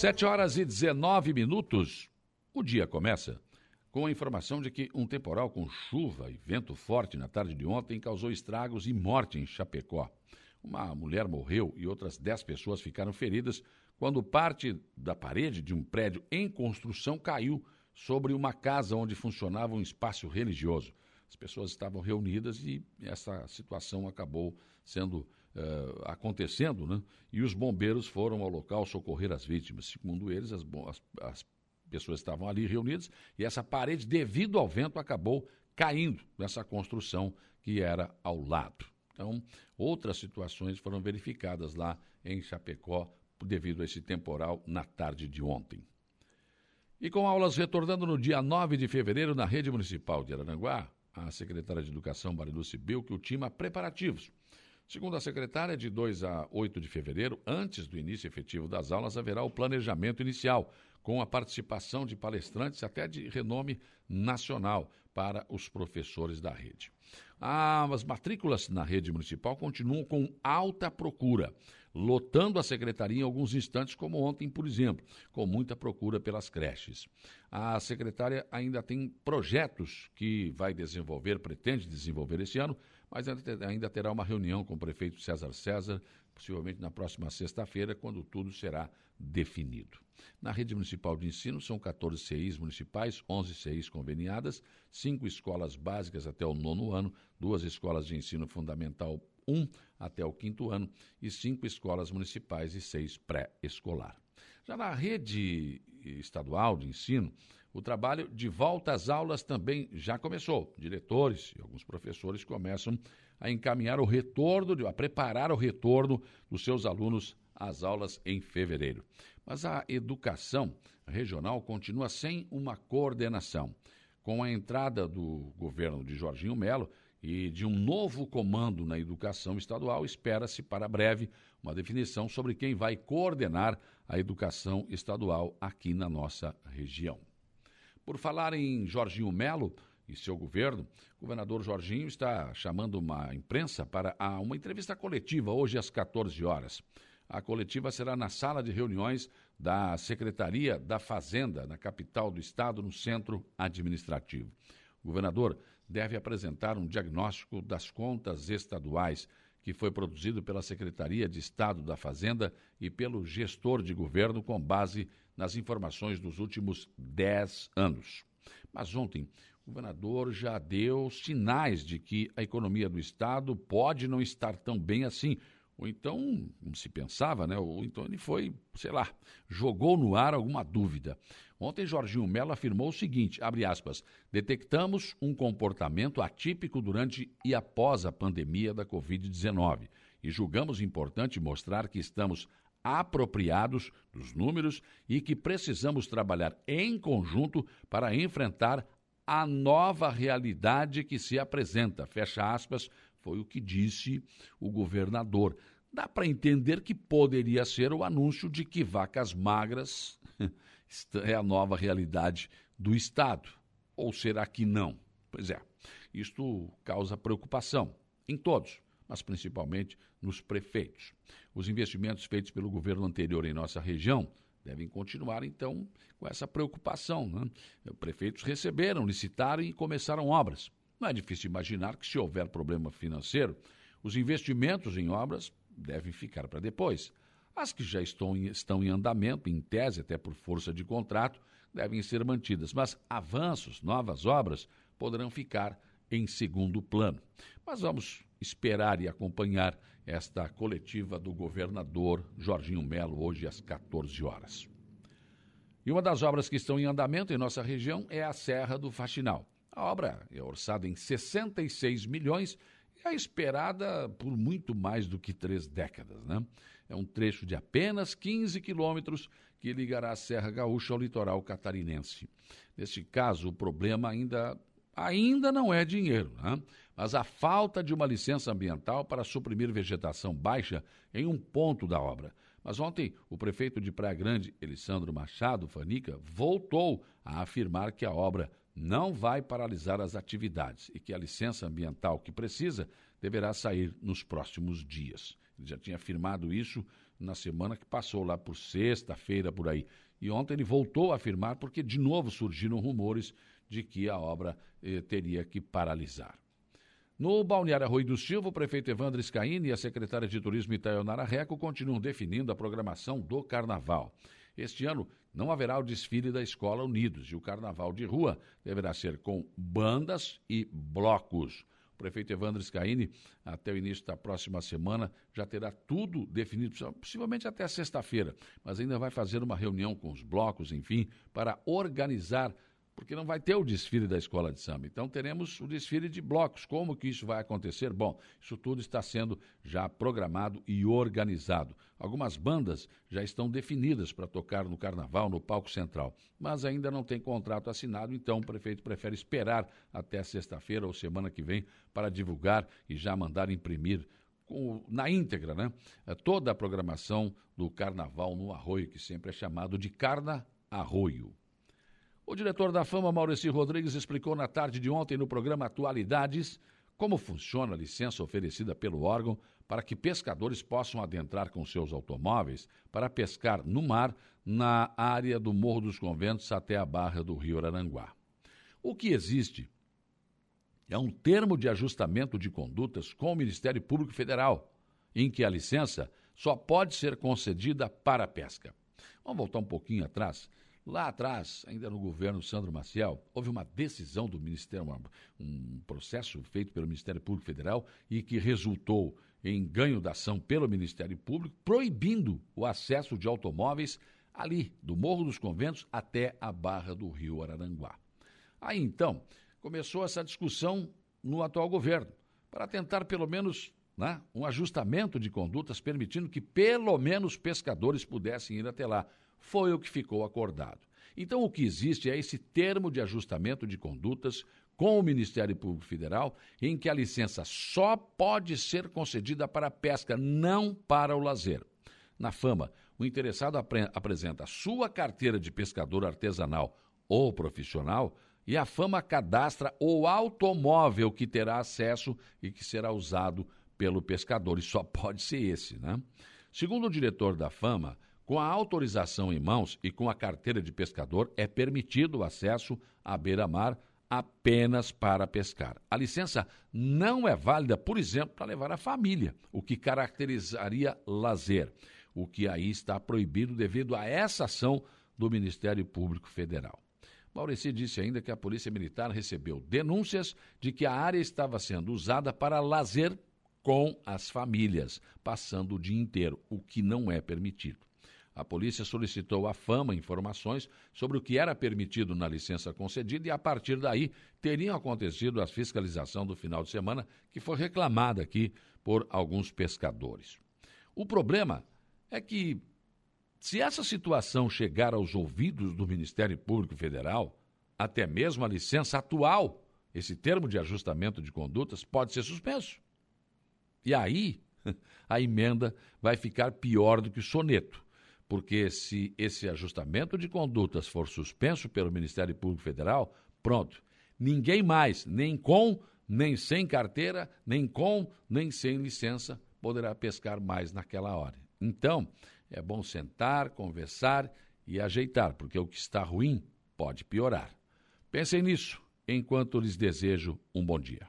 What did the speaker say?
7 horas e 19 minutos. O dia começa com a informação de que um temporal com chuva e vento forte na tarde de ontem causou estragos e morte em Chapecó. Uma mulher morreu e outras 10 pessoas ficaram feridas quando parte da parede de um prédio em construção caiu sobre uma casa onde funcionava um espaço religioso. As pessoas estavam reunidas e essa situação acabou sendo uh, acontecendo, né? E os bombeiros foram ao local socorrer as vítimas. Segundo eles, as, as, as pessoas estavam ali reunidas e essa parede, devido ao vento, acabou caindo nessa construção que era ao lado. Então, outras situações foram verificadas lá em Chapecó devido a esse temporal na tarde de ontem. E com aulas retornando no dia 9 de fevereiro na rede municipal de Araranguá, a secretária de Educação, Mariluce Bilk, ultima preparativos Segundo a secretária, de 2 a 8 de fevereiro, antes do início efetivo das aulas, haverá o planejamento inicial, com a participação de palestrantes até de renome nacional para os professores da rede. As matrículas na rede municipal continuam com alta procura, lotando a secretaria em alguns instantes, como ontem, por exemplo, com muita procura pelas creches. A secretária ainda tem projetos que vai desenvolver, pretende desenvolver esse ano, mas ainda terá uma reunião com o prefeito César César, possivelmente na próxima sexta-feira, quando tudo será definido. Na rede municipal de ensino, são 14 CIs municipais, 11 CIs conveniadas, cinco escolas básicas até o nono ano, duas escolas de ensino fundamental 1 até o quinto ano e cinco escolas municipais e seis pré-escolar. Já na rede estadual de ensino, o trabalho de volta às aulas também já começou. Diretores e alguns professores começam a encaminhar o retorno, a preparar o retorno dos seus alunos às aulas em fevereiro. Mas a educação regional continua sem uma coordenação. Com a entrada do governo de Jorginho Melo e de um novo comando na educação estadual, espera-se para breve uma definição sobre quem vai coordenar a educação estadual aqui na nossa região. Por falar em Jorginho Melo e seu governo, o governador Jorginho está chamando uma imprensa para uma entrevista coletiva hoje às 14 horas. A coletiva será na sala de reuniões da Secretaria da Fazenda, na capital do estado, no centro administrativo. O governador deve apresentar um diagnóstico das contas estaduais que foi produzido pela Secretaria de Estado da Fazenda e pelo gestor de governo com base nas informações dos últimos 10 anos. Mas ontem, o governador já deu sinais de que a economia do Estado pode não estar tão bem assim. Ou então, como se pensava, né? Ou então ele foi, sei lá, jogou no ar alguma dúvida. Ontem, Jorginho Mello afirmou o seguinte: abre aspas, detectamos um comportamento atípico durante e após a pandemia da Covid-19 e julgamos importante mostrar que estamos apropriados dos números e que precisamos trabalhar em conjunto para enfrentar a nova realidade que se apresenta. Fecha aspas, foi o que disse o governador. Dá para entender que poderia ser o anúncio de que vacas magras é a nova realidade do Estado. Ou será que não? Pois é, isto causa preocupação em todos mas principalmente nos prefeitos. Os investimentos feitos pelo governo anterior em nossa região devem continuar, então, com essa preocupação. Né? Prefeitos receberam, licitaram e começaram obras. Não é difícil imaginar que, se houver problema financeiro, os investimentos em obras devem ficar para depois. As que já estão em, estão em andamento, em tese, até por força de contrato, devem ser mantidas, mas avanços, novas obras, poderão ficar em segundo plano. Mas vamos esperar e acompanhar esta coletiva do governador Jorginho Melo hoje às 14 horas. E uma das obras que estão em andamento em nossa região é a Serra do Faxinal. A obra é orçada em 66 milhões é esperada por muito mais do que três décadas. Né? É um trecho de apenas 15 quilômetros que ligará a Serra Gaúcha ao litoral catarinense. Neste caso, o problema ainda ainda não é dinheiro, né? mas a falta de uma licença ambiental para suprimir vegetação baixa em um ponto da obra. Mas ontem, o prefeito de Praia Grande, Elisandro Machado Fanica, voltou a afirmar que a obra não vai paralisar as atividades e que a licença ambiental que precisa deverá sair nos próximos dias. Ele já tinha afirmado isso na semana que passou, lá por sexta-feira, por aí. E ontem ele voltou a afirmar, porque de novo surgiram rumores de que a obra eh, teria que paralisar. No Balneário Arroio do Silva, o prefeito Evandro Scaini e a secretária de Turismo Itaionara Reco continuam definindo a programação do carnaval. Este ano não haverá o desfile da Escola Unidos e o carnaval de rua deverá ser com bandas e blocos. O prefeito Evandro Scaini, até o início da próxima semana, já terá tudo definido, possivelmente até sexta-feira, mas ainda vai fazer uma reunião com os blocos, enfim, para organizar porque não vai ter o desfile da escola de samba. Então teremos o desfile de blocos. Como que isso vai acontecer? Bom, isso tudo está sendo já programado e organizado. Algumas bandas já estão definidas para tocar no carnaval, no palco central, mas ainda não tem contrato assinado, então o prefeito prefere esperar até sexta-feira ou semana que vem para divulgar e já mandar imprimir na íntegra, né? Toda a programação do Carnaval no Arroio, que sempre é chamado de Carna Arroio. O diretor da Fama, Maurício Rodrigues, explicou na tarde de ontem no programa Atualidades como funciona a licença oferecida pelo órgão para que pescadores possam adentrar com seus automóveis para pescar no mar na área do Morro dos Conventos até a barra do Rio Araranguá. O que existe é um termo de ajustamento de condutas com o Ministério Público Federal, em que a licença só pode ser concedida para a pesca. Vamos voltar um pouquinho atrás. Lá atrás, ainda no governo Sandro Maciel, houve uma decisão do Ministério, um processo feito pelo Ministério Público Federal e que resultou em ganho da ação pelo Ministério Público, proibindo o acesso de automóveis ali, do Morro dos Conventos até a Barra do Rio Araranguá. Aí então, começou essa discussão no atual governo, para tentar pelo menos né, um ajustamento de condutas, permitindo que pelo menos pescadores pudessem ir até lá foi o que ficou acordado. Então, o que existe é esse termo de ajustamento de condutas com o Ministério Público Federal, em que a licença só pode ser concedida para a pesca, não para o lazer. Na fama, o interessado apre apresenta sua carteira de pescador artesanal ou profissional e a fama cadastra o automóvel que terá acesso e que será usado pelo pescador, e só pode ser esse, né? Segundo o diretor da fama, com a autorização em mãos e com a carteira de pescador, é permitido o acesso à beira-mar apenas para pescar. A licença não é válida, por exemplo, para levar a família, o que caracterizaria lazer, o que aí está proibido devido a essa ação do Ministério Público Federal. Maurici disse ainda que a Polícia Militar recebeu denúncias de que a área estava sendo usada para lazer com as famílias, passando o dia inteiro, o que não é permitido. A polícia solicitou à Fama informações sobre o que era permitido na licença concedida e, a partir daí, teriam acontecido a fiscalização do final de semana, que foi reclamada aqui por alguns pescadores. O problema é que, se essa situação chegar aos ouvidos do Ministério Público Federal, até mesmo a licença atual, esse termo de ajustamento de condutas, pode ser suspenso. E aí, a emenda vai ficar pior do que o soneto porque se esse ajustamento de condutas for suspenso pelo Ministério Público Federal, pronto. Ninguém mais, nem com, nem sem carteira, nem com, nem sem licença, poderá pescar mais naquela hora. Então, é bom sentar, conversar e ajeitar, porque o que está ruim pode piorar. Pensem nisso enquanto lhes desejo um bom dia.